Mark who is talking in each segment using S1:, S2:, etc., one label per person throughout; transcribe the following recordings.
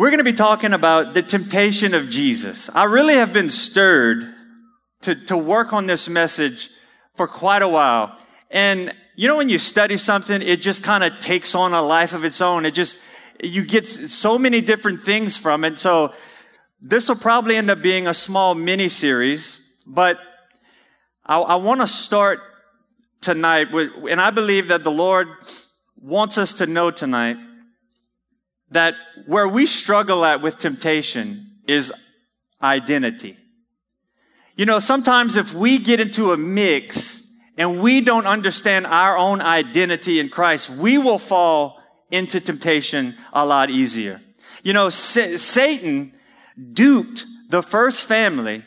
S1: We're going to be talking about the temptation of Jesus. I really have been stirred to, to work on this message for quite a while. And you know, when you study something, it just kind of takes on a life of its own. It just, you get so many different things from it. So this will probably end up being a small mini series, but I, I want to start tonight with, and I believe that the Lord wants us to know tonight that where we struggle at with temptation is identity. You know, sometimes if we get into a mix and we don't understand our own identity in Christ, we will fall into temptation a lot easier. You know, Satan duped the first family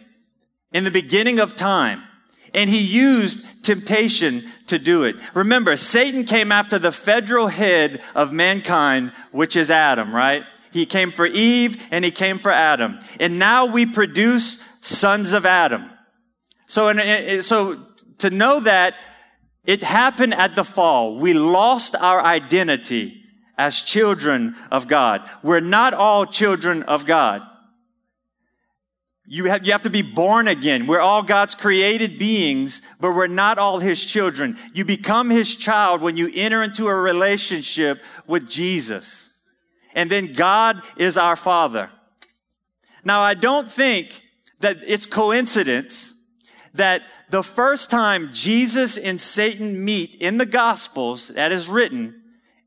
S1: in the beginning of time and he used temptation to do it. Remember, Satan came after the federal head of mankind, which is Adam, right? He came for Eve and he came for Adam. And now we produce sons of Adam. So, in, so to know that it happened at the fall, we lost our identity as children of God. We're not all children of God. You have, you have to be born again. We're all God's created beings, but we're not all His children. You become His child when you enter into a relationship with Jesus. And then God is our Father. Now, I don't think that it's coincidence that the first time Jesus and Satan meet in the Gospels, that is written,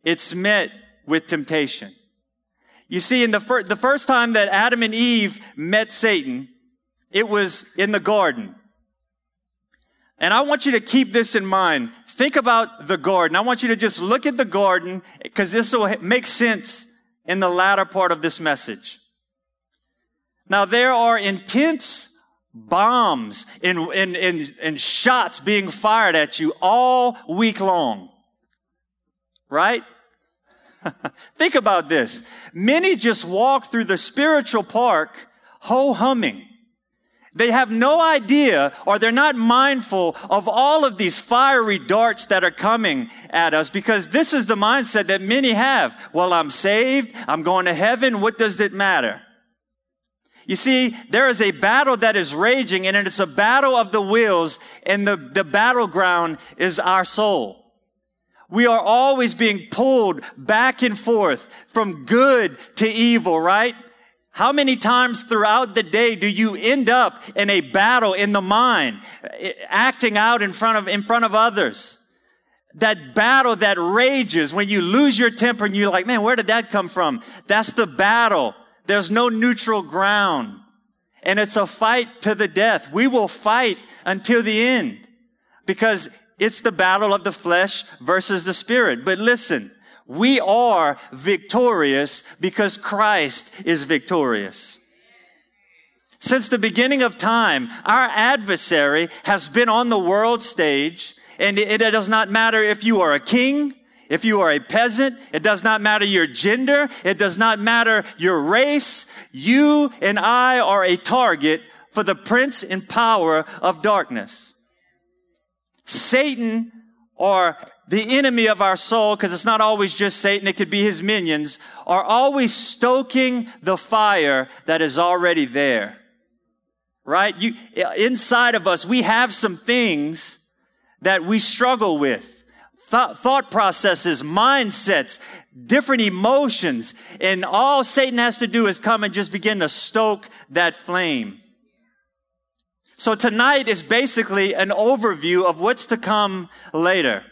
S1: it's met with temptation. You see, in the, fir- the first time that Adam and Eve met Satan, it was in the garden. And I want you to keep this in mind. Think about the garden. I want you to just look at the garden because this will make sense in the latter part of this message. Now, there are intense bombs and, and, and, and shots being fired at you all week long. Right? Think about this. Many just walk through the spiritual park ho humming. They have no idea or they're not mindful of all of these fiery darts that are coming at us because this is the mindset that many have. Well, I'm saved. I'm going to heaven. What does it matter? You see, there is a battle that is raging and it's a battle of the wills and the, the battleground is our soul. We are always being pulled back and forth from good to evil, right? How many times throughout the day do you end up in a battle in the mind, eh, acting out in front of, in front of others? That battle that rages when you lose your temper and you're like, man, where did that come from? That's the battle. There's no neutral ground. And it's a fight to the death. We will fight until the end because it's the battle of the flesh versus the spirit. But listen, we are victorious because Christ is victorious. Since the beginning of time, our adversary has been on the world stage, and it, it does not matter if you are a king, if you are a peasant, it does not matter your gender, it does not matter your race. You and I are a target for the prince and power of darkness. Satan or the enemy of our soul, because it's not always just Satan, it could be his minions, are always stoking the fire that is already there. Right? You, inside of us, we have some things that we struggle with. Thought, thought processes, mindsets, different emotions. And all Satan has to do is come and just begin to stoke that flame. So tonight is basically an overview of what's to come later.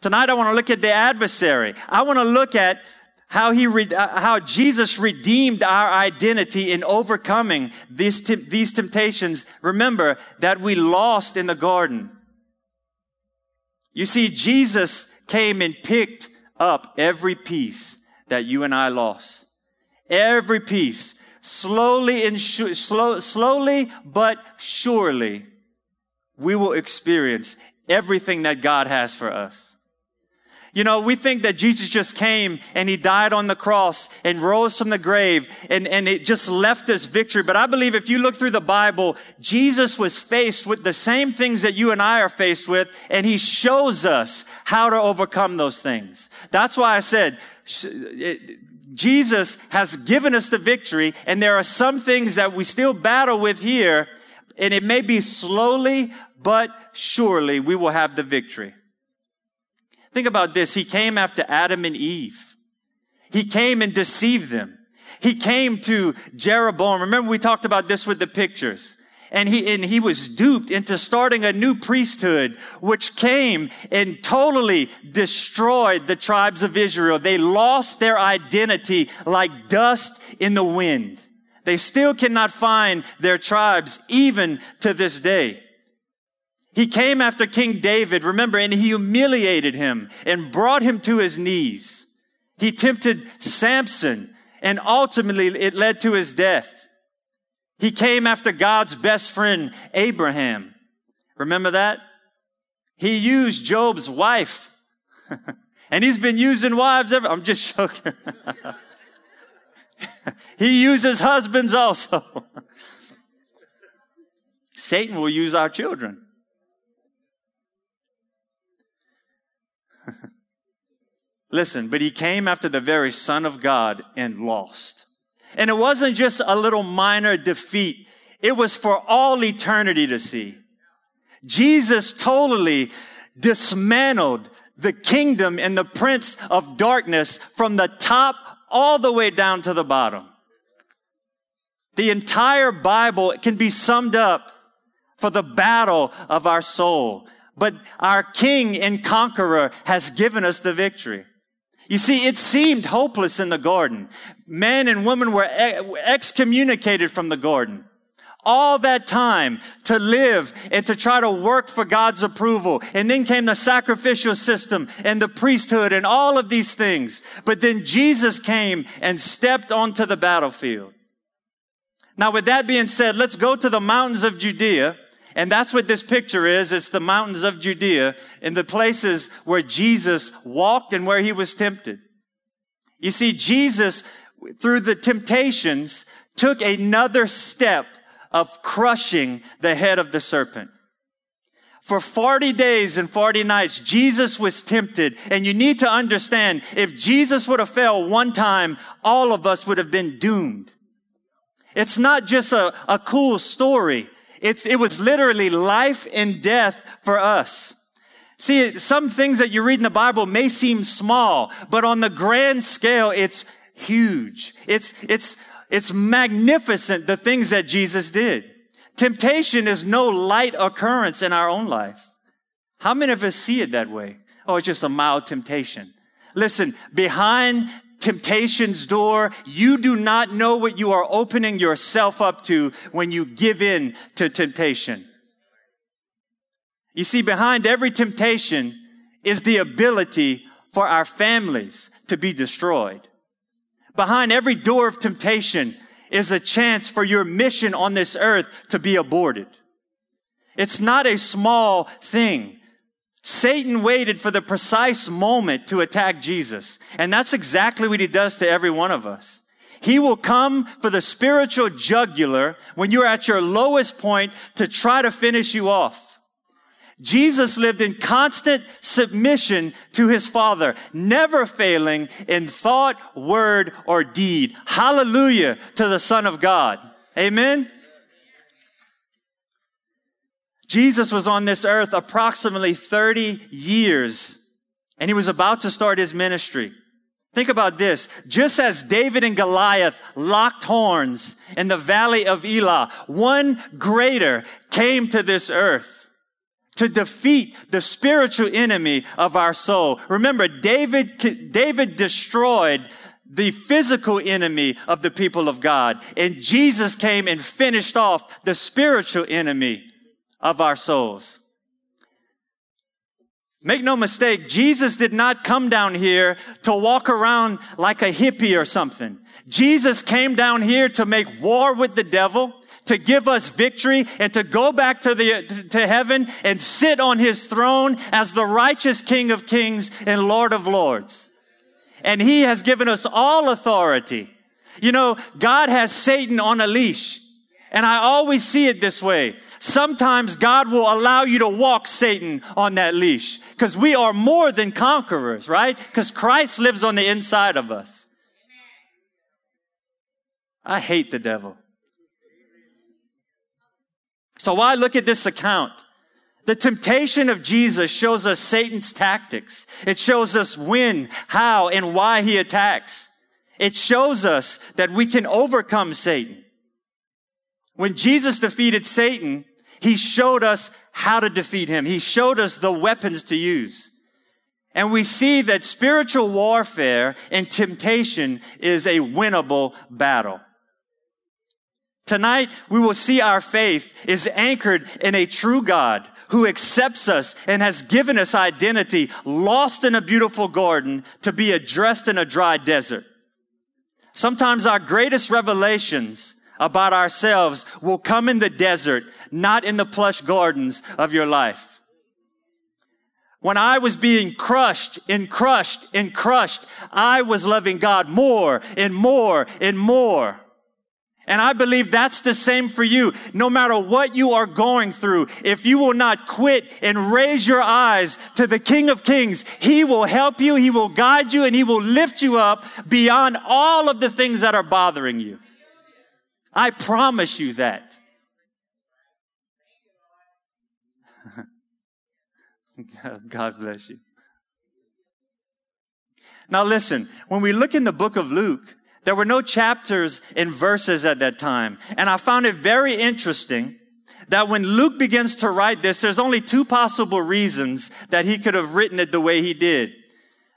S1: Tonight I want to look at the adversary. I want to look at how he, re- uh, how Jesus redeemed our identity in overcoming these, te- these temptations. Remember that we lost in the garden. You see, Jesus came and picked up every piece that you and I lost. Every piece. Slowly and slow, slowly but surely, we will experience everything that God has for us. You know, we think that Jesus just came and he died on the cross and rose from the grave and, and it just left us victory. But I believe if you look through the Bible, Jesus was faced with the same things that you and I are faced with and he shows us how to overcome those things. That's why I said, Jesus has given us the victory, and there are some things that we still battle with here, and it may be slowly, but surely we will have the victory. Think about this. He came after Adam and Eve. He came and deceived them. He came to Jeroboam. Remember we talked about this with the pictures and he, and he was duped into starting a new priesthood, which came and totally destroyed the tribes of Israel. They lost their identity like dust in the wind. They still cannot find their tribes even to this day. He came after King David, remember, and he humiliated him and brought him to his knees. He tempted Samson and ultimately it led to his death. He came after God's best friend, Abraham. Remember that? He used Job's wife. and he's been using wives ever. I'm just joking. he uses husbands also. Satan will use our children. Listen, but he came after the very Son of God and lost. And it wasn't just a little minor defeat. It was for all eternity to see. Jesus totally dismantled the kingdom and the prince of darkness from the top all the way down to the bottom. The entire Bible can be summed up for the battle of our soul. But our King and conqueror has given us the victory. You see, it seemed hopeless in the garden. Men and women were excommunicated from the garden. All that time to live and to try to work for God's approval. And then came the sacrificial system and the priesthood and all of these things. But then Jesus came and stepped onto the battlefield. Now, with that being said, let's go to the mountains of Judea and that's what this picture is. It's the mountains of Judea and the places where Jesus walked and where he was tempted. You see, Jesus, through the temptations, took another step of crushing the head of the serpent. For 40 days and 40 nights, Jesus was tempted. And you need to understand, if Jesus would have failed one time, all of us would have been doomed. It's not just a, a cool story. It's, it was literally life and death for us. See, some things that you read in the Bible may seem small, but on the grand scale, it's huge. It's, it's, it's magnificent, the things that Jesus did. Temptation is no light occurrence in our own life. How many of us see it that way? Oh, it's just a mild temptation. Listen, behind temptation's door. You do not know what you are opening yourself up to when you give in to temptation. You see, behind every temptation is the ability for our families to be destroyed. Behind every door of temptation is a chance for your mission on this earth to be aborted. It's not a small thing. Satan waited for the precise moment to attack Jesus. And that's exactly what he does to every one of us. He will come for the spiritual jugular when you're at your lowest point to try to finish you off. Jesus lived in constant submission to his Father, never failing in thought, word, or deed. Hallelujah to the Son of God. Amen. Jesus was on this earth approximately 30 years and he was about to start his ministry. Think about this. Just as David and Goliath locked horns in the valley of Elah, one greater came to this earth to defeat the spiritual enemy of our soul. Remember, David, David destroyed the physical enemy of the people of God. And Jesus came and finished off the spiritual enemy of our souls. Make no mistake, Jesus did not come down here to walk around like a hippie or something. Jesus came down here to make war with the devil, to give us victory, and to go back to the, to heaven and sit on his throne as the righteous King of kings and Lord of lords. And he has given us all authority. You know, God has Satan on a leash. And I always see it this way. Sometimes God will allow you to walk Satan on that leash because we are more than conquerors, right? Because Christ lives on the inside of us. I hate the devil. So why look at this account? The temptation of Jesus shows us Satan's tactics. It shows us when, how, and why he attacks. It shows us that we can overcome Satan. When Jesus defeated Satan, he showed us how to defeat him. He showed us the weapons to use. And we see that spiritual warfare and temptation is a winnable battle. Tonight, we will see our faith is anchored in a true God who accepts us and has given us identity, lost in a beautiful garden to be addressed in a dry desert. Sometimes our greatest revelations about ourselves will come in the desert, not in the plush gardens of your life. When I was being crushed and crushed and crushed, I was loving God more and more and more. And I believe that's the same for you. No matter what you are going through, if you will not quit and raise your eyes to the King of Kings, He will help you, He will guide you, and He will lift you up beyond all of the things that are bothering you. I promise you that. God bless you. Now listen, when we look in the book of Luke, there were no chapters and verses at that time. And I found it very interesting that when Luke begins to write this, there's only two possible reasons that he could have written it the way he did.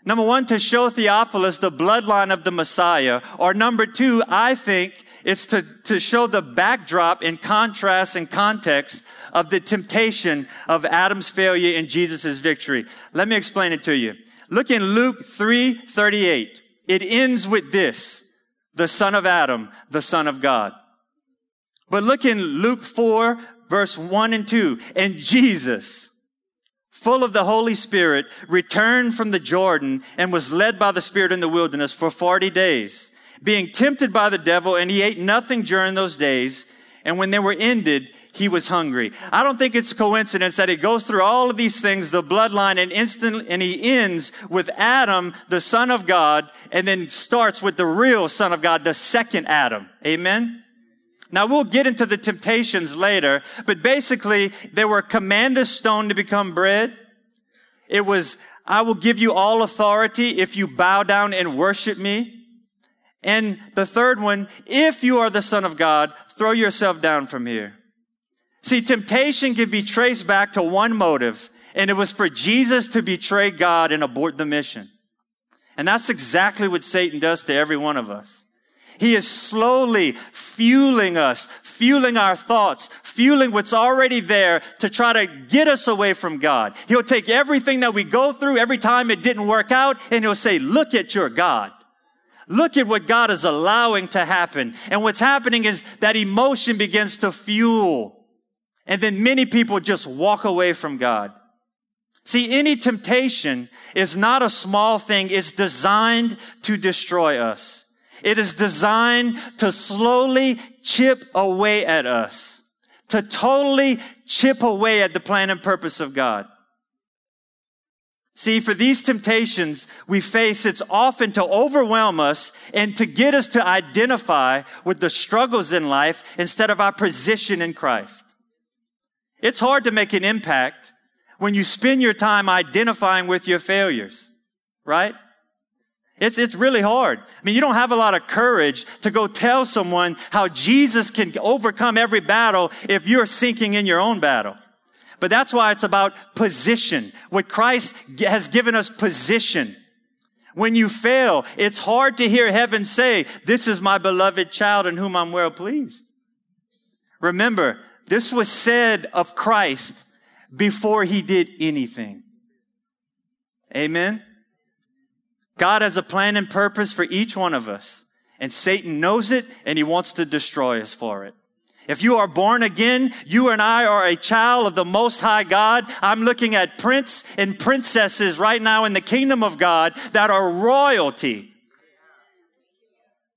S1: Number one, to show Theophilus the bloodline of the Messiah. Or number two, I think it's to, to show the backdrop and contrast and context of the temptation of Adam's failure and Jesus' victory. Let me explain it to you. Look in Luke 3, 38. It ends with this the son of Adam, the son of God. But look in Luke 4, verse 1 and 2. And Jesus, full of the Holy Spirit, returned from the Jordan and was led by the Spirit in the wilderness for 40 days, being tempted by the devil, and he ate nothing during those days. And when they were ended, he was hungry. I don't think it's a coincidence that he goes through all of these things, the bloodline, and instantly, and he ends with Adam, the son of God, and then starts with the real son of God, the second Adam. Amen? Now we'll get into the temptations later, but basically they were command this stone to become bread. It was, I will give you all authority if you bow down and worship me. And the third one, if you are the son of God, throw yourself down from here. See, temptation can be traced back to one motive, and it was for Jesus to betray God and abort the mission. And that's exactly what Satan does to every one of us. He is slowly fueling us, fueling our thoughts, fueling what's already there to try to get us away from God. He'll take everything that we go through every time it didn't work out and he'll say, look at your God. Look at what God is allowing to happen. And what's happening is that emotion begins to fuel and then many people just walk away from God. See, any temptation is not a small thing. It's designed to destroy us. It is designed to slowly chip away at us, to totally chip away at the plan and purpose of God. See, for these temptations we face, it's often to overwhelm us and to get us to identify with the struggles in life instead of our position in Christ. It's hard to make an impact when you spend your time identifying with your failures, right? It's, it's really hard. I mean, you don't have a lot of courage to go tell someone how Jesus can overcome every battle if you're sinking in your own battle. But that's why it's about position. What Christ has given us position. When you fail, it's hard to hear heaven say, this is my beloved child in whom I'm well pleased. Remember, this was said of Christ before he did anything. Amen. God has a plan and purpose for each one of us, and Satan knows it and he wants to destroy us for it. If you are born again, you and I are a child of the Most High God. I'm looking at prince and princesses right now in the kingdom of God that are royalty.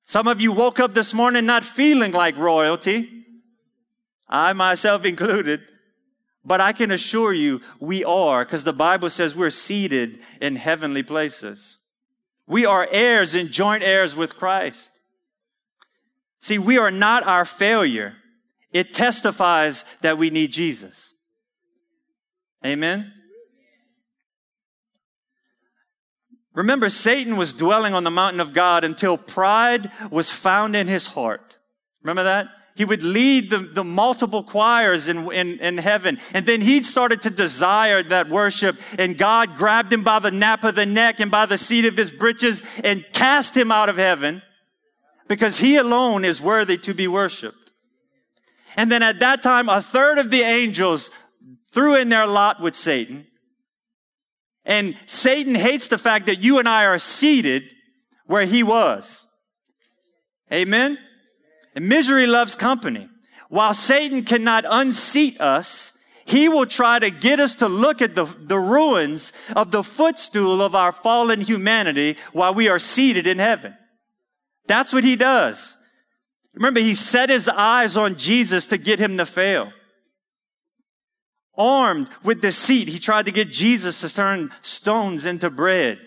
S1: Some of you woke up this morning not feeling like royalty. I myself included. But I can assure you we are, because the Bible says we're seated in heavenly places. We are heirs and joint heirs with Christ. See, we are not our failure. It testifies that we need Jesus. Amen. Remember, Satan was dwelling on the mountain of God until pride was found in his heart. Remember that? He would lead the, the multiple choirs in, in, in heaven. And then he started to desire that worship. And God grabbed him by the nape of the neck and by the seat of his breeches and cast him out of heaven because he alone is worthy to be worshiped. And then at that time, a third of the angels threw in their lot with Satan. And Satan hates the fact that you and I are seated where he was. Amen. And misery loves company. While Satan cannot unseat us, he will try to get us to look at the, the ruins of the footstool of our fallen humanity while we are seated in heaven. That's what he does. Remember, he set his eyes on Jesus to get him to fail armed with deceit, he tried to get Jesus to turn stones into bread.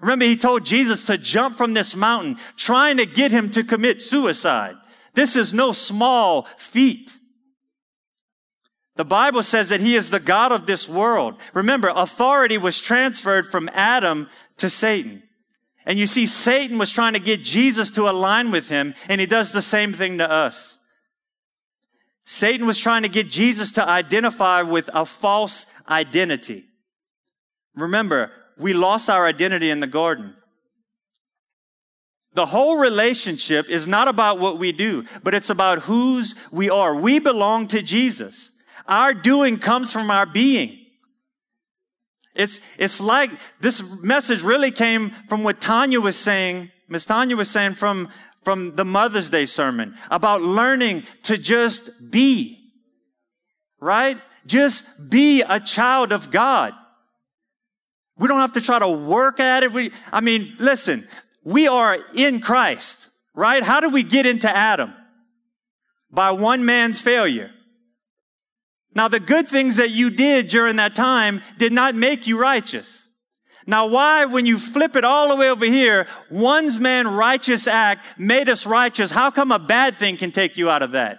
S1: Remember, he told Jesus to jump from this mountain, trying to get him to commit suicide. This is no small feat. The Bible says that he is the God of this world. Remember, authority was transferred from Adam to Satan. And you see, Satan was trying to get Jesus to align with him, and he does the same thing to us. Satan was trying to get Jesus to identify with a false identity. Remember, we lost our identity in the garden. The whole relationship is not about what we do, but it's about whose we are. We belong to Jesus. Our doing comes from our being. It's, it's like this message really came from what Tanya was saying. Miss Tanya was saying from from the Mother's Day sermon about learning to just be, right? Just be a child of God. We don't have to try to work at it. We, I mean, listen, we are in Christ, right? How did we get into Adam? By one man's failure. Now, the good things that you did during that time did not make you righteous. Now, why, when you flip it all the way over here, one's man righteous act made us righteous, how come a bad thing can take you out of that?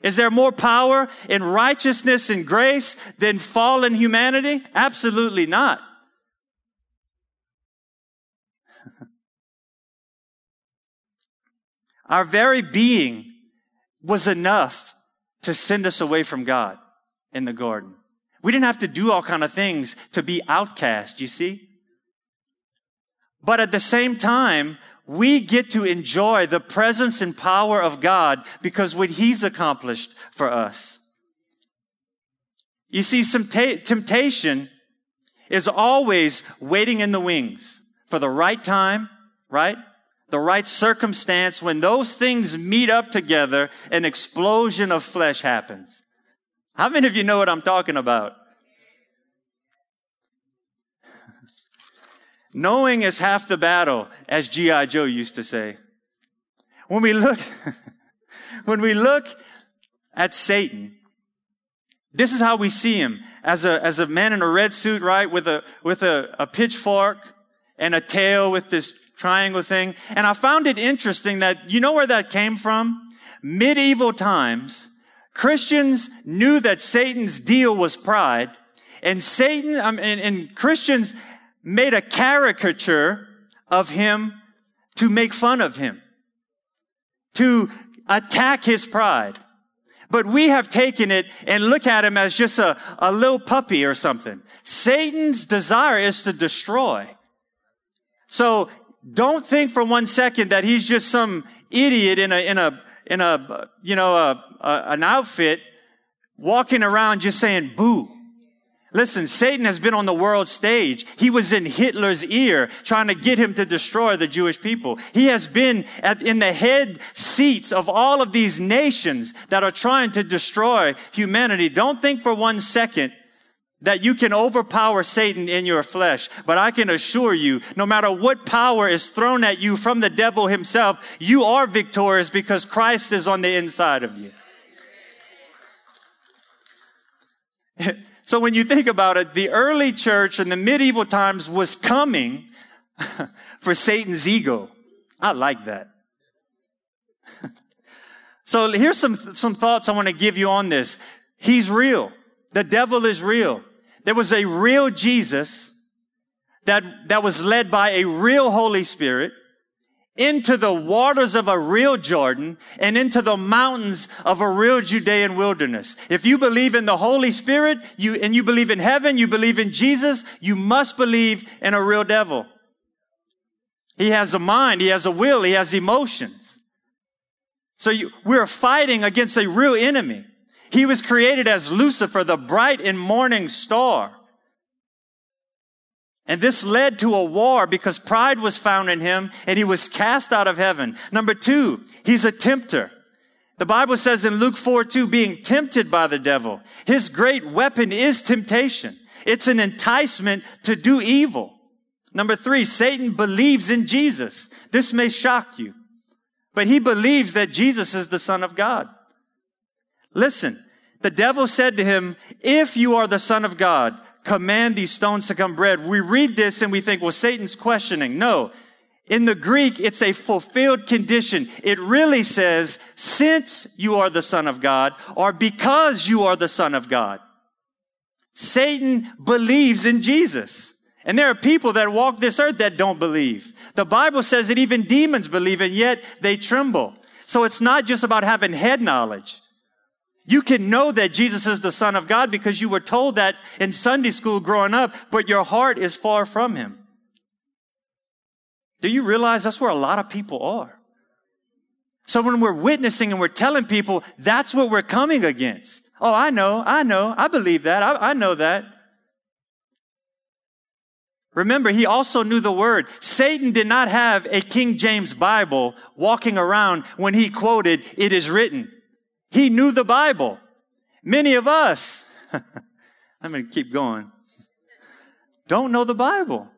S1: Is there more power in righteousness and grace than fallen humanity? Absolutely not. Our very being was enough to send us away from God in the garden. We didn't have to do all kind of things to be outcast, you see? But at the same time, we get to enjoy the presence and power of God because what He's accomplished for us. You see, some temptation is always waiting in the wings for the right time, right? The right circumstance. When those things meet up together, an explosion of flesh happens. How many of you know what I'm talking about? Knowing is half the battle, as G.I. Joe used to say. When we look, when we look at Satan, this is how we see him as a, as a man in a red suit, right? With a, with a, a pitchfork and a tail with this triangle thing. And I found it interesting that, you know where that came from? Medieval times, Christians knew that Satan's deal was pride, and Satan, um, and, and Christians made a caricature of him to make fun of him, to attack his pride. But we have taken it and look at him as just a, a little puppy or something. Satan's desire is to destroy. So don't think for one second that he's just some idiot in a, in a, in a, you know, a, a, an outfit walking around just saying boo. Listen, Satan has been on the world stage. He was in Hitler's ear trying to get him to destroy the Jewish people. He has been at, in the head seats of all of these nations that are trying to destroy humanity. Don't think for one second that you can overpower Satan in your flesh. But I can assure you, no matter what power is thrown at you from the devil himself, you are victorious because Christ is on the inside of you. So when you think about it, the early church in the medieval times was coming for Satan's ego. I like that. So here's some, some thoughts I want to give you on this. He's real. The devil is real. There was a real Jesus that, that was led by a real Holy Spirit into the waters of a real Jordan and into the mountains of a real Judean wilderness. If you believe in the Holy Spirit, you, and you believe in heaven, you believe in Jesus, you must believe in a real devil. He has a mind, he has a will, he has emotions. So you, we're fighting against a real enemy. He was created as Lucifer, the bright and morning star. And this led to a war because pride was found in him and he was cast out of heaven. Number two, he's a tempter. The Bible says in Luke 4 2, being tempted by the devil. His great weapon is temptation. It's an enticement to do evil. Number three, Satan believes in Jesus. This may shock you, but he believes that Jesus is the son of God. Listen, the devil said to him, if you are the son of God, command these stones to come bread. We read this and we think, well, Satan's questioning. No. In the Greek, it's a fulfilled condition. It really says, since you are the son of God, or because you are the son of God. Satan believes in Jesus. And there are people that walk this earth that don't believe. The Bible says that even demons believe and yet they tremble. So it's not just about having head knowledge. You can know that Jesus is the Son of God because you were told that in Sunday school growing up, but your heart is far from Him. Do you realize that's where a lot of people are? So when we're witnessing and we're telling people, that's what we're coming against. Oh, I know, I know, I believe that, I, I know that. Remember, he also knew the word. Satan did not have a King James Bible walking around when he quoted, it is written. He knew the Bible. Many of us, I'm going to keep going, don't know the Bible.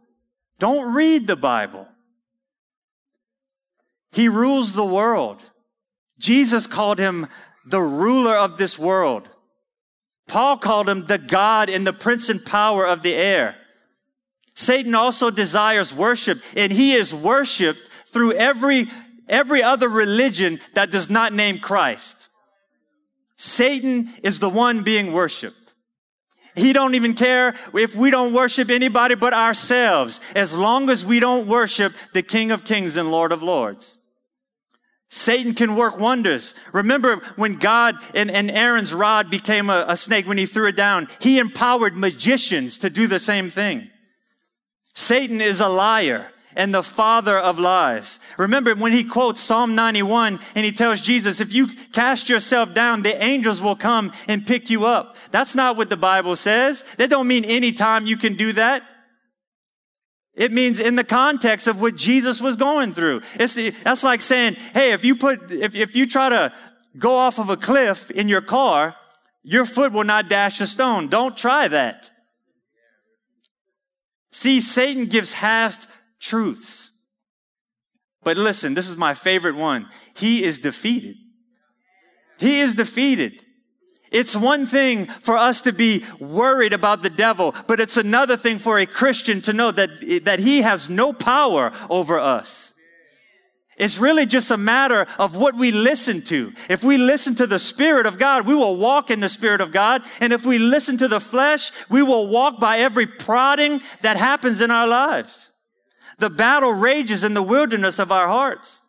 S1: Don't read the Bible. He rules the world. Jesus called him the ruler of this world. Paul called him the God and the prince and power of the air. Satan also desires worship and he is worshiped through every, every other religion that does not name Christ. Satan is the one being worshiped. He don't even care if we don't worship anybody but ourselves, as long as we don't worship the King of Kings and Lord of Lords. Satan can work wonders. Remember when God and, and Aaron's rod became a, a snake when he threw it down, he empowered magicians to do the same thing. Satan is a liar and the father of lies. Remember when he quotes Psalm 91 and he tells Jesus, if you cast yourself down, the angels will come and pick you up. That's not what the Bible says. That don't mean anytime you can do that. It means in the context of what Jesus was going through. It's the, that's like saying, hey, if you put, if, if you try to go off of a cliff in your car, your foot will not dash a stone. Don't try that. See, Satan gives half truths. But listen, this is my favorite one. He is defeated. He is defeated. It's one thing for us to be worried about the devil, but it's another thing for a Christian to know that, that he has no power over us. It's really just a matter of what we listen to. If we listen to the Spirit of God, we will walk in the Spirit of God. And if we listen to the flesh, we will walk by every prodding that happens in our lives. The battle rages in the wilderness of our hearts.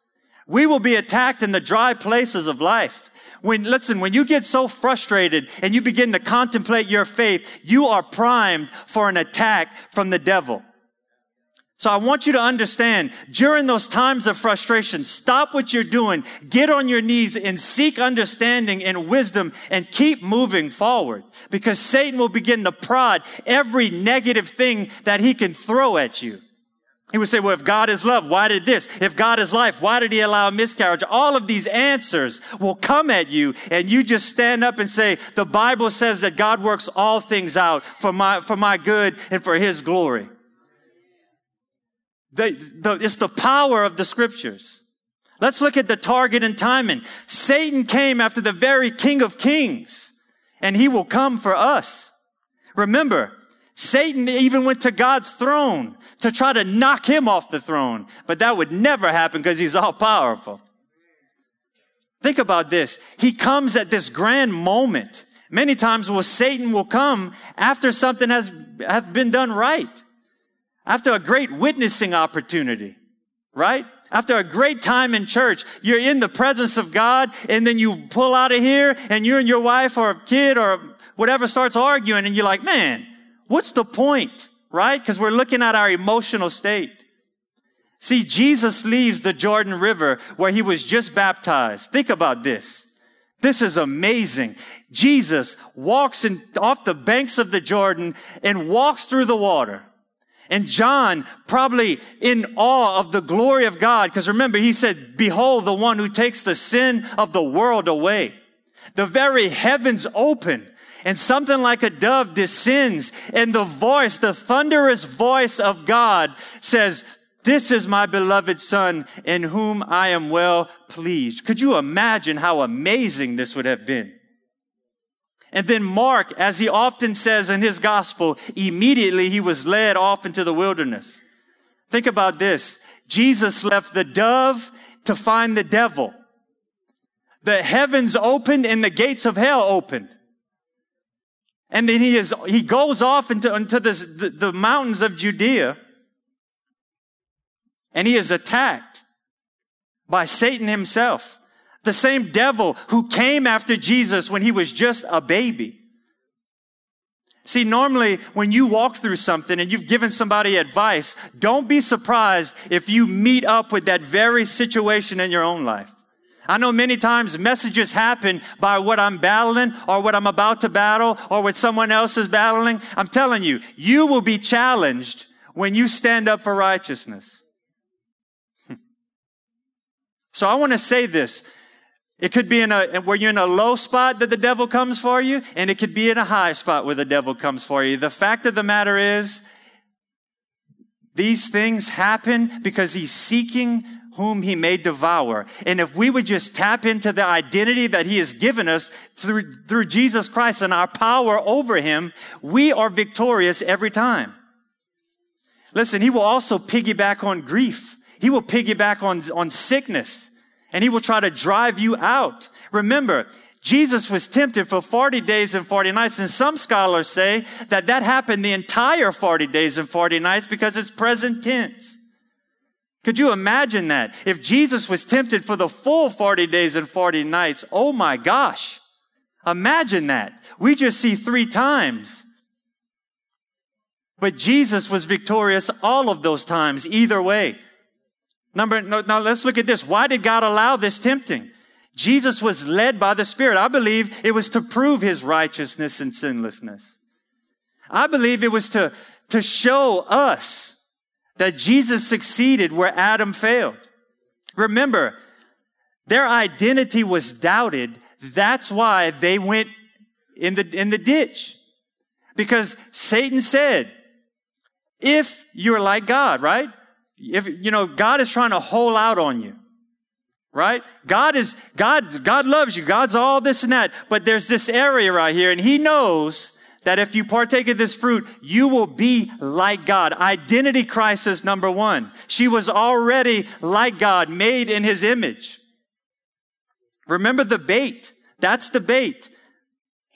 S1: We will be attacked in the dry places of life. When, listen, when you get so frustrated and you begin to contemplate your faith, you are primed for an attack from the devil. So I want you to understand during those times of frustration, stop what you're doing, get on your knees and seek understanding and wisdom and keep moving forward because Satan will begin to prod every negative thing that he can throw at you. He would say, well, if God is love, why did this? If God is life, why did he allow miscarriage? All of these answers will come at you and you just stand up and say, the Bible says that God works all things out for my, for my good and for his glory. The, the, it's the power of the scriptures. Let's look at the target and timing. Satan came after the very king of kings and he will come for us. Remember, Satan even went to God's throne to try to knock him off the throne, but that would never happen because he's all powerful. Think about this. He comes at this grand moment. Many times will Satan will come after something has, been done right. After a great witnessing opportunity, right? After a great time in church, you're in the presence of God and then you pull out of here and you and your wife or kid or whatever starts arguing and you're like, man, what's the point? Right? Because we're looking at our emotional state. See, Jesus leaves the Jordan River where he was just baptized. Think about this. This is amazing. Jesus walks in, off the banks of the Jordan and walks through the water. And John, probably in awe of the glory of God, because remember, he said, behold the one who takes the sin of the world away. The very heavens open and something like a dove descends and the voice, the thunderous voice of God says, this is my beloved son in whom I am well pleased. Could you imagine how amazing this would have been? And then Mark, as he often says in his gospel, immediately he was led off into the wilderness. Think about this. Jesus left the dove to find the devil. The heavens opened and the gates of hell opened. And then he is, he goes off into, into this, the, the mountains of Judea and he is attacked by Satan himself. The same devil who came after Jesus when he was just a baby. See, normally when you walk through something and you've given somebody advice, don't be surprised if you meet up with that very situation in your own life. I know many times messages happen by what I'm battling or what I'm about to battle or what someone else is battling. I'm telling you, you will be challenged when you stand up for righteousness. so I want to say this. It could be in a, where you're in a low spot that the devil comes for you, and it could be in a high spot where the devil comes for you. The fact of the matter is, these things happen because he's seeking whom he may devour. And if we would just tap into the identity that he has given us through, through Jesus Christ and our power over him, we are victorious every time. Listen, he will also piggyback on grief. He will piggyback on, on sickness and he will try to drive you out. Remember, Jesus was tempted for 40 days and 40 nights. And some scholars say that that happened the entire 40 days and 40 nights because it's present tense. Could you imagine that? If Jesus was tempted for the full 40 days and 40 nights, oh my gosh. Imagine that. We just see three times. But Jesus was victorious all of those times, either way. Number, now let's look at this. Why did God allow this tempting? Jesus was led by the Spirit. I believe it was to prove his righteousness and sinlessness. I believe it was to, to show us that Jesus succeeded where Adam failed. Remember, their identity was doubted. That's why they went in the, in the ditch. Because Satan said, if you're like God, right? If, you know, God is trying to hold out on you, right? God is, God, God loves you. God's all this and that. But there's this area right here and he knows that if you partake of this fruit, you will be like God. Identity crisis number one. She was already like God, made in his image. Remember the bait. That's the bait.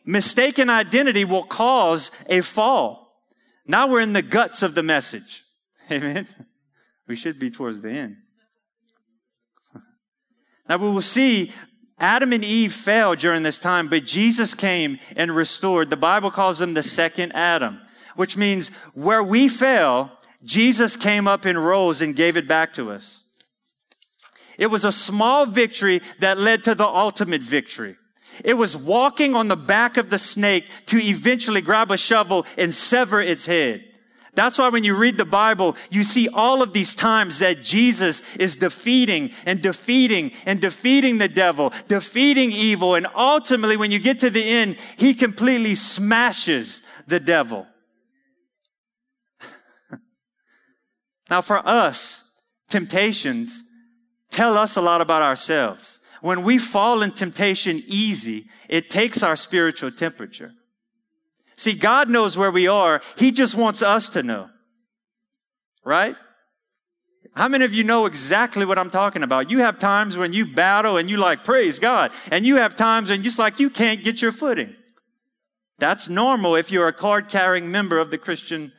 S1: Mistaken identity will cause a fall. Now we're in the guts of the message. Amen. We should be towards the end. now we will see Adam and Eve fell during this time, but Jesus came and restored. The Bible calls him the second Adam, which means where we fell, Jesus came up and rose and gave it back to us. It was a small victory that led to the ultimate victory. It was walking on the back of the snake to eventually grab a shovel and sever its head. That's why when you read the Bible, you see all of these times that Jesus is defeating and defeating and defeating the devil, defeating evil. And ultimately, when you get to the end, he completely smashes the devil. now, for us, temptations tell us a lot about ourselves. When we fall in temptation easy, it takes our spiritual temperature. See, God knows where we are. He just wants us to know. Right? How many of you know exactly what I'm talking about? You have times when you battle and you like, praise God. And you have times when you just like you can't get your footing. That's normal if you're a card carrying member of the Christian.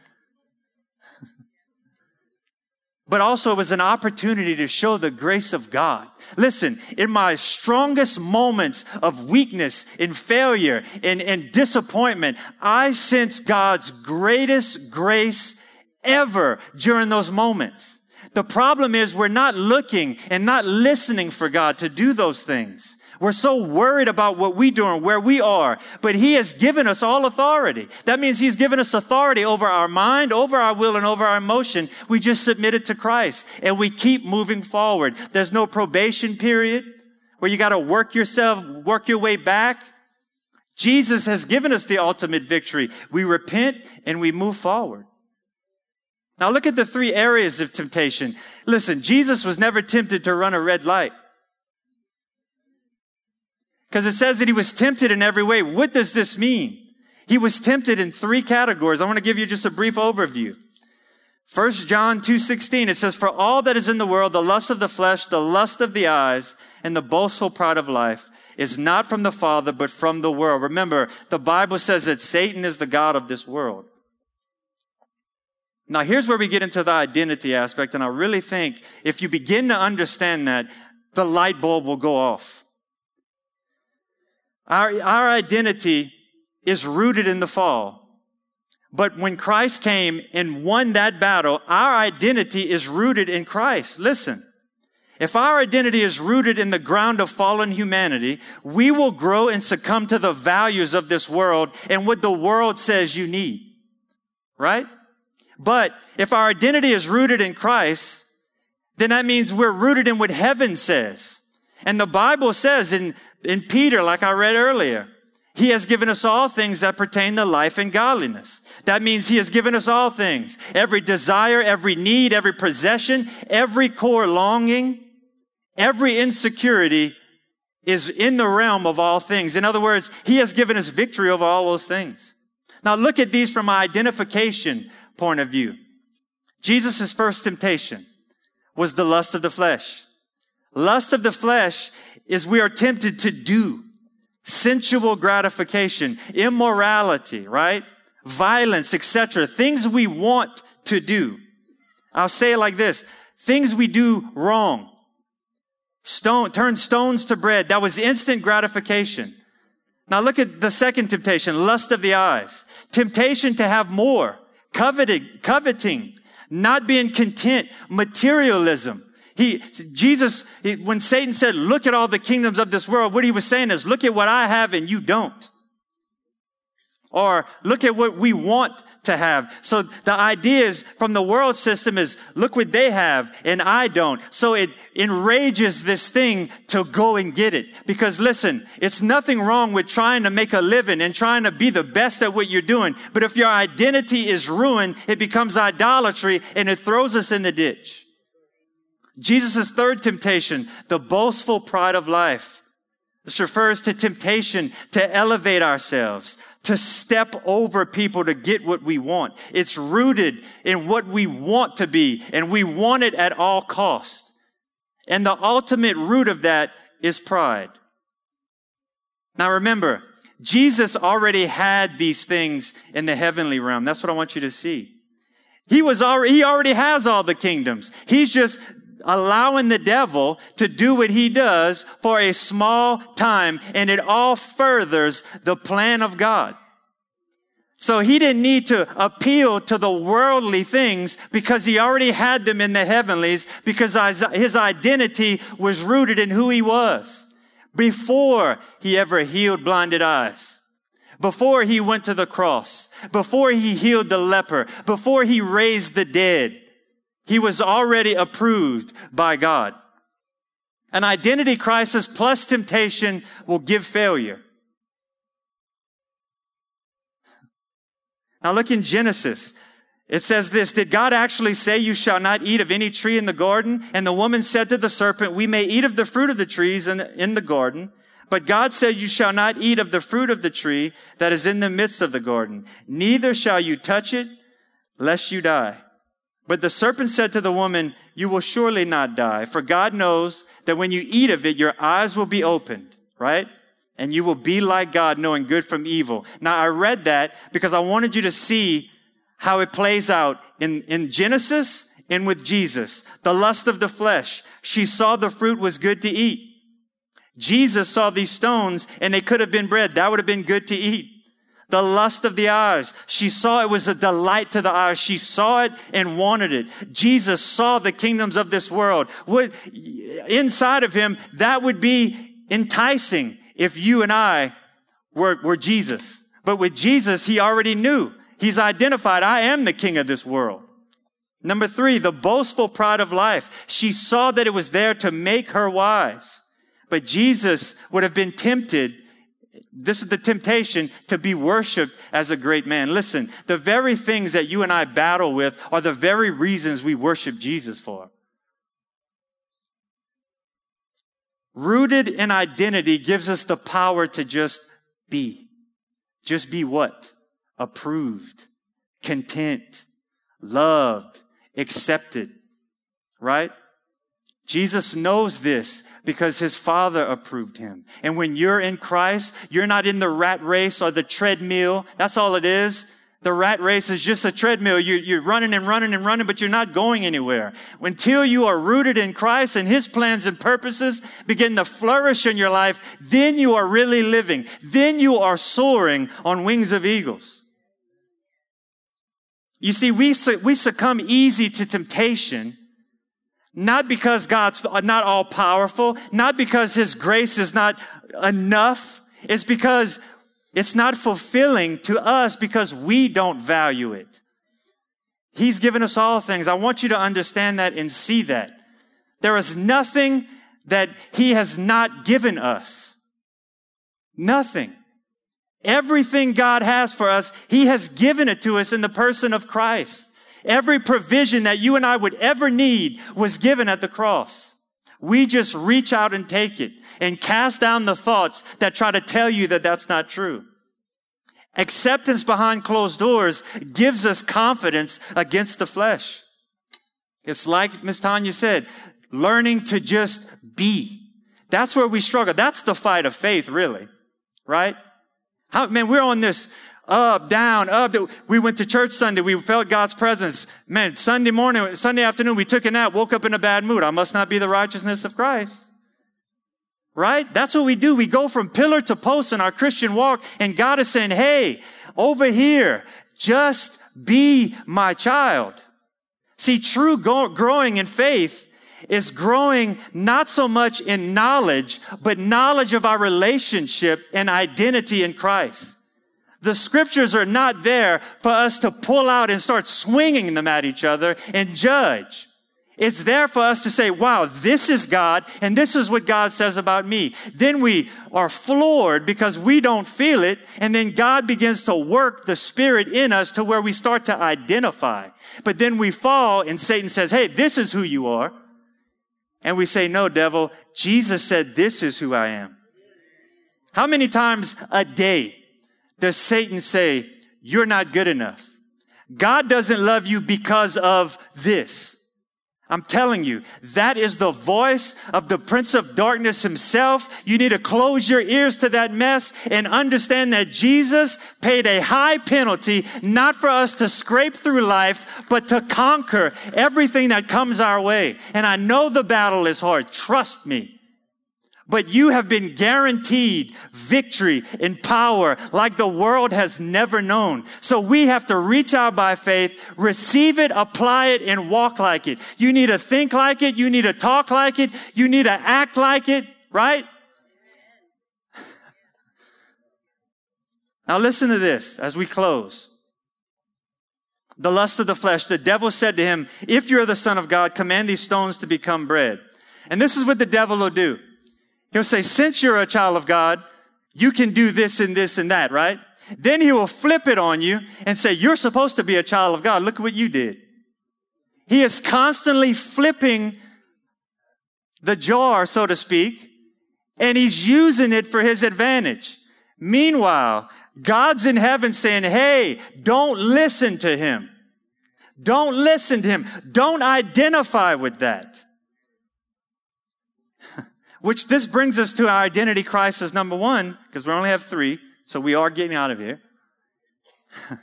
S1: But also it was an opportunity to show the grace of God. Listen, in my strongest moments of weakness, in failure, in, in disappointment, I sense God's greatest grace ever during those moments. The problem is we're not looking and not listening for God to do those things. We're so worried about what we do and where we are, but He has given us all authority. That means He's given us authority over our mind, over our will, and over our emotion. We just submit it to Christ and we keep moving forward. There's no probation period where you got to work yourself, work your way back. Jesus has given us the ultimate victory. We repent and we move forward. Now look at the three areas of temptation. Listen, Jesus was never tempted to run a red light. Because it says that he was tempted in every way. What does this mean? He was tempted in three categories. I want to give you just a brief overview. 1 John 2:16 it says for all that is in the world the lust of the flesh the lust of the eyes and the boastful pride of life is not from the father but from the world. Remember the Bible says that Satan is the god of this world. Now, here's where we get into the identity aspect, and I really think if you begin to understand that, the light bulb will go off. Our, our identity is rooted in the fall. But when Christ came and won that battle, our identity is rooted in Christ. Listen, if our identity is rooted in the ground of fallen humanity, we will grow and succumb to the values of this world and what the world says you need. Right? But if our identity is rooted in Christ, then that means we're rooted in what heaven says. And the Bible says in, in Peter, like I read earlier, he has given us all things that pertain to life and godliness. That means he has given us all things. Every desire, every need, every possession, every core longing, every insecurity is in the realm of all things. In other words, he has given us victory over all those things. Now look at these from an identification point of view. Jesus' first temptation was the lust of the flesh. Lust of the flesh is we are tempted to do sensual gratification, immorality, right? Violence, etc. Things we want to do. I'll say it like this. Things we do wrong. Stone, turn stones to bread. That was instant gratification. Now look at the second temptation, lust of the eyes. Temptation to have more coveting, coveting, not being content, materialism. He, Jesus, he, when Satan said, look at all the kingdoms of this world, what he was saying is, look at what I have and you don't. Or look at what we want to have. So the idea is from the world system is look what they have and I don't. So it enrages this thing to go and get it. Because listen, it's nothing wrong with trying to make a living and trying to be the best at what you're doing. But if your identity is ruined, it becomes idolatry and it throws us in the ditch. Jesus' third temptation, the boastful pride of life. This refers to temptation to elevate ourselves, to step over people to get what we want. It's rooted in what we want to be, and we want it at all cost. And the ultimate root of that is pride. Now remember, Jesus already had these things in the heavenly realm. That's what I want you to see. He was already, he already has all the kingdoms. He's just allowing the devil to do what he does for a small time, and it all furthers the plan of God. So he didn't need to appeal to the worldly things because he already had them in the heavenlies because his identity was rooted in who he was before he ever healed blinded eyes. Before he went to the cross, before he healed the leper, before he raised the dead, he was already approved by God. An identity crisis plus temptation will give failure. Now look in Genesis. It says this, did God actually say you shall not eat of any tree in the garden? And the woman said to the serpent, we may eat of the fruit of the trees in the, in the garden, but God said you shall not eat of the fruit of the tree that is in the midst of the garden. Neither shall you touch it, lest you die. But the serpent said to the woman, You will surely not die, for God knows that when you eat of it, your eyes will be opened, right? And you will be like God, knowing good from evil. Now, I read that because I wanted you to see how it plays out in, in Genesis and with Jesus. The lust of the flesh. She saw the fruit was good to eat. Jesus saw these stones and they could have been bread. That would have been good to eat the lust of the eyes. She saw it was a delight to the eyes. She saw it and wanted it. Jesus saw the kingdoms of this world. What, inside of him, that would be enticing if you and I were, were Jesus. But with Jesus, he already knew. He's identified, I am the king of this world. Number three, the boastful pride of life. She saw that it was there to make her wise. But Jesus would have been tempted this is the temptation to be worshiped as a great man. Listen, the very things that you and I battle with are the very reasons we worship Jesus for. Rooted in identity gives us the power to just be. Just be what? Approved, content, loved, accepted, right? Jesus knows this because his father approved him. And when you're in Christ, you're not in the rat race or the treadmill. That's all it is. The rat race is just a treadmill. You're, you're, running and running and running, but you're not going anywhere. Until you are rooted in Christ and His plans and purposes begin to flourish in your life, then you are really living. Then you are soaring on wings of eagles. You see, we, we succumb easy to temptation not because God's uh, not all powerful, not because His grace is not enough. It's because it's not fulfilling to us because we don't value it. He's given us all things. I want you to understand that and see that. There is nothing that He has not given us. Nothing. Everything God has for us, He has given it to us in the person of Christ. Every provision that you and I would ever need was given at the cross. We just reach out and take it and cast down the thoughts that try to tell you that that's not true. Acceptance behind closed doors gives us confidence against the flesh. It's like Miss Tanya said, learning to just be. That's where we struggle. That's the fight of faith, really. Right? How, man, we're on this, up, down, up. We went to church Sunday. We felt God's presence. Man, Sunday morning, Sunday afternoon, we took a nap, woke up in a bad mood. I must not be the righteousness of Christ. Right? That's what we do. We go from pillar to post in our Christian walk, and God is saying, hey, over here, just be my child. See, true growing in faith is growing not so much in knowledge, but knowledge of our relationship and identity in Christ. The scriptures are not there for us to pull out and start swinging them at each other and judge. It's there for us to say, wow, this is God and this is what God says about me. Then we are floored because we don't feel it. And then God begins to work the spirit in us to where we start to identify. But then we fall and Satan says, hey, this is who you are. And we say, no, devil, Jesus said, this is who I am. How many times a day does Satan say, you're not good enough? God doesn't love you because of this. I'm telling you, that is the voice of the Prince of Darkness himself. You need to close your ears to that mess and understand that Jesus paid a high penalty, not for us to scrape through life, but to conquer everything that comes our way. And I know the battle is hard. Trust me but you have been guaranteed victory and power like the world has never known. So we have to reach out by faith, receive it, apply it, and walk like it. You need to think like it. You need to talk like it. You need to act like it, right? Now listen to this as we close. The lust of the flesh, the devil said to him, if you're the son of God, command these stones to become bread. And this is what the devil will do. He'll say, since you're a child of God, you can do this and this and that, right? Then he will flip it on you and say, you're supposed to be a child of God. Look what you did. He is constantly flipping the jar, so to speak, and he's using it for his advantage. Meanwhile, God's in heaven saying, Hey, don't listen to him. Don't listen to him. Don't identify with that. Which this brings us to our identity crisis number one, because we only have three, so we are getting out of here.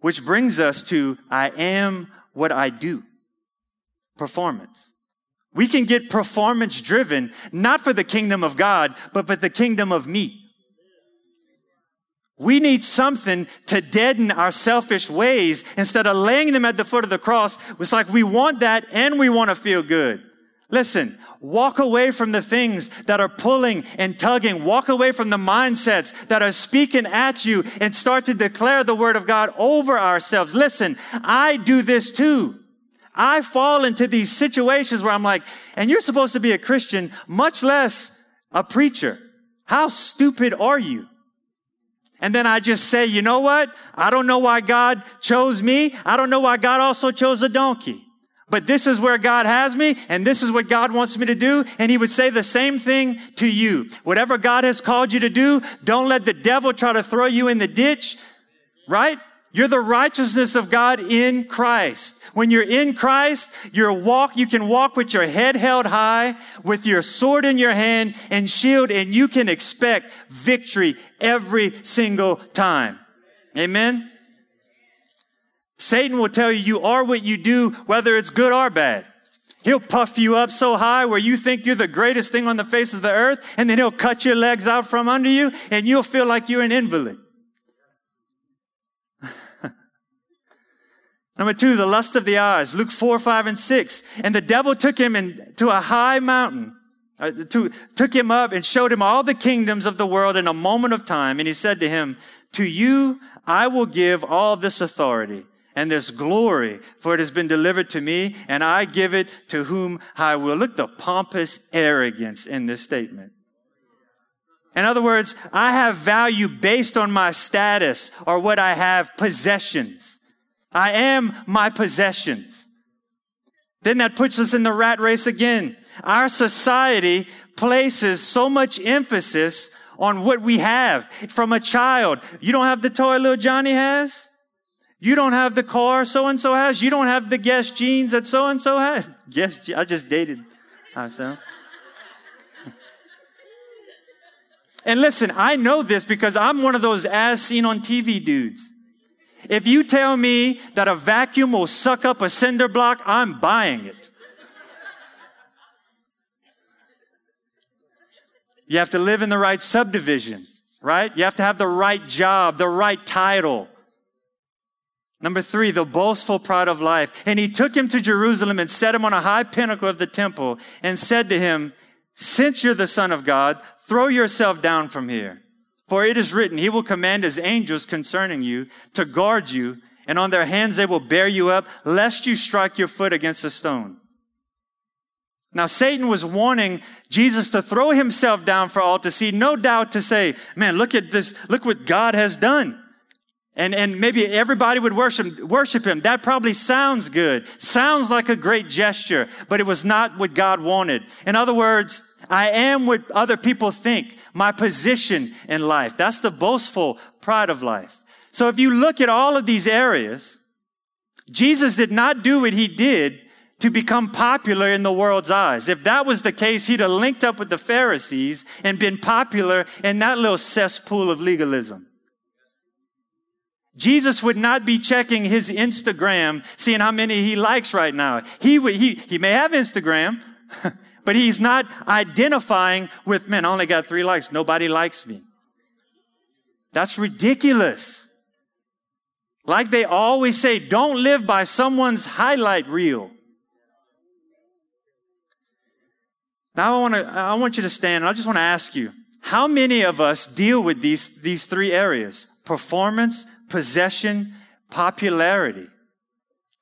S1: Which brings us to I am what I do. Performance. We can get performance driven, not for the kingdom of God, but for the kingdom of me. We need something to deaden our selfish ways instead of laying them at the foot of the cross. It's like we want that and we want to feel good. Listen, walk away from the things that are pulling and tugging. Walk away from the mindsets that are speaking at you and start to declare the word of God over ourselves. Listen, I do this too. I fall into these situations where I'm like, and you're supposed to be a Christian, much less a preacher. How stupid are you? And then I just say, you know what? I don't know why God chose me. I don't know why God also chose a donkey. But this is where God has me, and this is what God wants me to do. And He would say the same thing to you. Whatever God has called you to do, don't let the devil try to throw you in the ditch, right? You're the righteousness of God in Christ. When you're in Christ, you walk, you can walk with your head held high, with your sword in your hand and shield, and you can expect victory every single time. Amen. Satan will tell you you are what you do, whether it's good or bad. He'll puff you up so high where you think you're the greatest thing on the face of the earth, and then he'll cut your legs out from under you, and you'll feel like you're an invalid. Number two, the lust of the eyes. Luke 4, 5, and 6. And the devil took him to a high mountain, uh, to, took him up and showed him all the kingdoms of the world in a moment of time. And he said to him, To you I will give all this authority and this glory, for it has been delivered to me, and I give it to whom I will. Look the pompous arrogance in this statement. In other words, I have value based on my status or what I have possessions. I am my possessions. Then that puts us in the rat race again. Our society places so much emphasis on what we have from a child. You don't have the toy little Johnny has? You don't have the car so and so has? You don't have the Guess jeans that so and so has? Guess, I just dated myself. and listen, I know this because I'm one of those as seen on TV dudes. If you tell me that a vacuum will suck up a cinder block, I'm buying it. You have to live in the right subdivision, right? You have to have the right job, the right title. Number three, the boastful pride of life. And he took him to Jerusalem and set him on a high pinnacle of the temple and said to him, since you're the son of God, throw yourself down from here. For it is written, He will command His angels concerning you to guard you, and on their hands they will bear you up, lest you strike your foot against a stone. Now, Satan was warning Jesus to throw himself down for all to see, no doubt to say, man, look at this, look what God has done. And, and maybe everybody would worship, worship him. That probably sounds good. Sounds like a great gesture, but it was not what God wanted. In other words, I am what other people think, my position in life. That's the boastful pride of life. So if you look at all of these areas, Jesus did not do what he did to become popular in the world's eyes. If that was the case, he'd have linked up with the Pharisees and been popular in that little cesspool of legalism. Jesus would not be checking his Instagram, seeing how many he likes right now. He would, he, he may have Instagram, But he's not identifying with, man, I only got three likes. Nobody likes me. That's ridiculous. Like they always say, don't live by someone's highlight reel. Now I want to, I want you to stand and I just want to ask you, how many of us deal with these, these three areas? Performance, possession, popularity,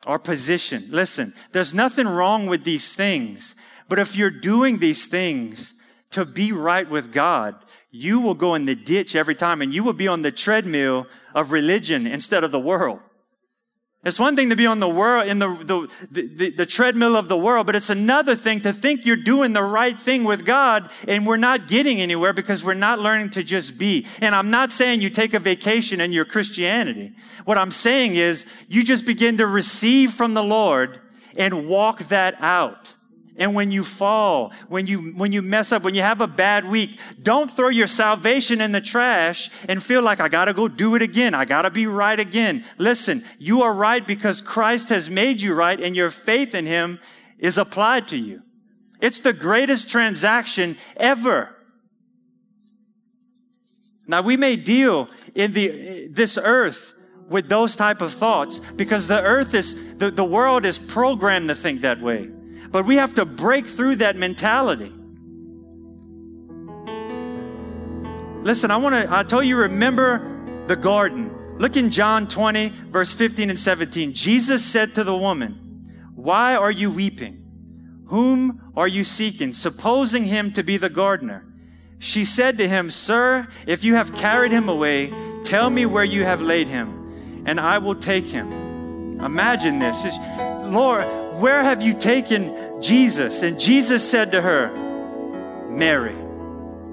S1: or position. Listen, there's nothing wrong with these things. But if you're doing these things to be right with God, you will go in the ditch every time and you will be on the treadmill of religion instead of the world. It's one thing to be on the world, in the, the, the, the, treadmill of the world, but it's another thing to think you're doing the right thing with God and we're not getting anywhere because we're not learning to just be. And I'm not saying you take a vacation in your Christianity. What I'm saying is you just begin to receive from the Lord and walk that out. And when you fall, when you, when you mess up, when you have a bad week, don't throw your salvation in the trash and feel like I gotta go do it again. I gotta be right again. Listen, you are right because Christ has made you right and your faith in Him is applied to you. It's the greatest transaction ever. Now we may deal in the, this earth with those type of thoughts because the earth is, the, the world is programmed to think that way. But we have to break through that mentality. Listen, I want to, I told you, remember the garden. Look in John 20, verse 15 and 17. Jesus said to the woman, Why are you weeping? Whom are you seeking? Supposing him to be the gardener. She said to him, Sir, if you have carried him away, tell me where you have laid him, and I will take him. Imagine this. Lord, where have you taken Jesus? And Jesus said to her, Mary.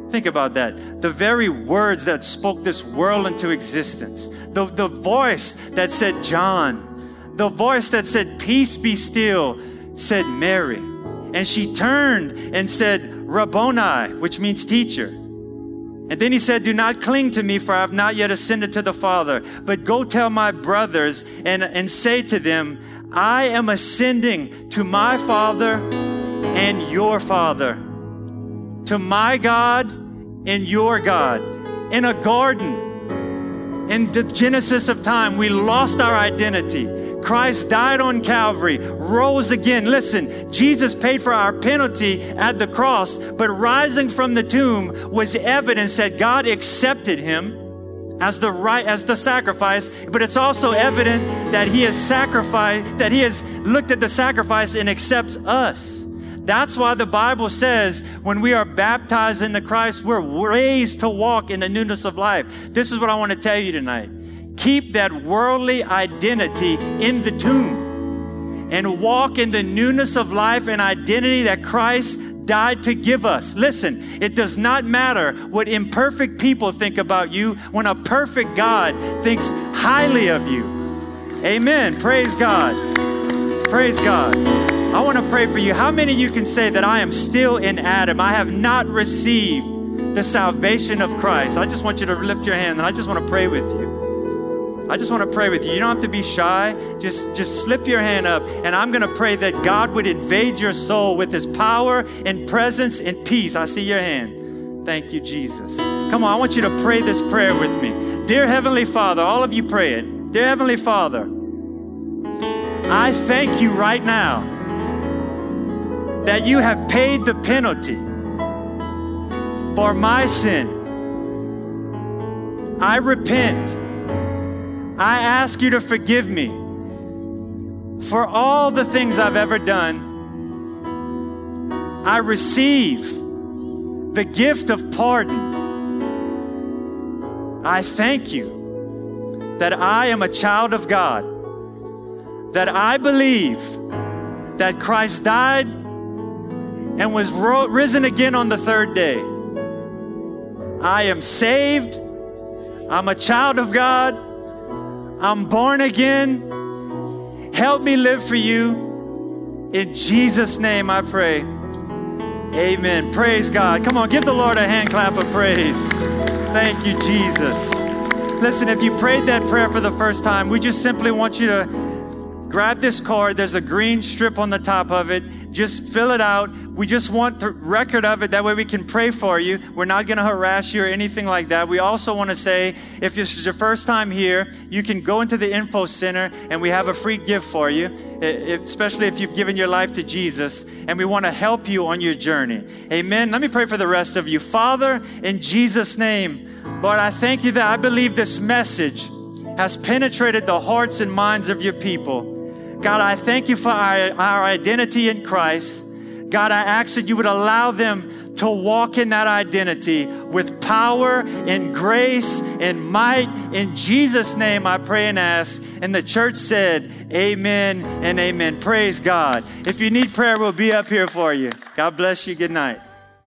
S1: Think about that. The very words that spoke this world into existence, the, the voice that said, John, the voice that said, Peace be still, said Mary. And she turned and said, Rabboni, which means teacher. And then he said, Do not cling to me, for I have not yet ascended to the Father, but go tell my brothers and, and say to them, I am ascending to my Father and your Father, to my God and your God. In a garden, in the genesis of time, we lost our identity. Christ died on Calvary, rose again. Listen, Jesus paid for our penalty at the cross, but rising from the tomb was evidence that God accepted him as the right as the sacrifice but it's also evident that he has sacrificed that he has looked at the sacrifice and accepts us. That's why the bible says when we are baptized into christ we're raised to walk in the newness of life. This is what i want to tell you tonight. Keep that worldly identity in the tomb and walk in the newness of life and identity that christ died to give us. Listen, it does not matter what imperfect people think about you when a perfect God thinks highly of you. Amen. Praise God. Praise God. I want to pray for you. How many of you can say that I am still in Adam? I have not received the salvation of Christ. I just want you to lift your hand and I just want to pray with you. I just want to pray with you. You don't have to be shy. Just, just slip your hand up, and I'm going to pray that God would invade your soul with His power and presence and peace. I see your hand. Thank you, Jesus. Come on, I want you to pray this prayer with me. Dear Heavenly Father, all of you pray it. Dear Heavenly Father, I thank you right now that you have paid the penalty for my sin. I repent I ask you to forgive me for all the things I've ever done. I receive the gift of pardon. I thank you that I am a child of God, that I believe that Christ died and was risen again on the third day. I am saved. I'm a child of God. I'm born again. Help me live for you. In Jesus' name I pray. Amen. Praise God. Come on, give the Lord a hand clap of praise. Thank you, Jesus. Listen, if you prayed that prayer for the first time, we just simply want you to grab this card. There's a green strip on the top of it. Just fill it out. We just want the record of it. That way we can pray for you. We're not going to harass you or anything like that. We also want to say if this is your first time here, you can go into the info center and we have a free gift for you, especially if you've given your life to Jesus. And we want to help you on your journey. Amen. Let me pray for the rest of you. Father, in Jesus' name, Lord, I thank you that I believe this message has penetrated the hearts and minds of your people. God, I thank you for our, our identity in Christ. God, I ask that you would allow them to walk in that identity with power and grace and might. In Jesus' name, I pray and ask. And the church said, Amen and amen. Praise God. If you need prayer, we'll be up here for you. God bless you. Good night.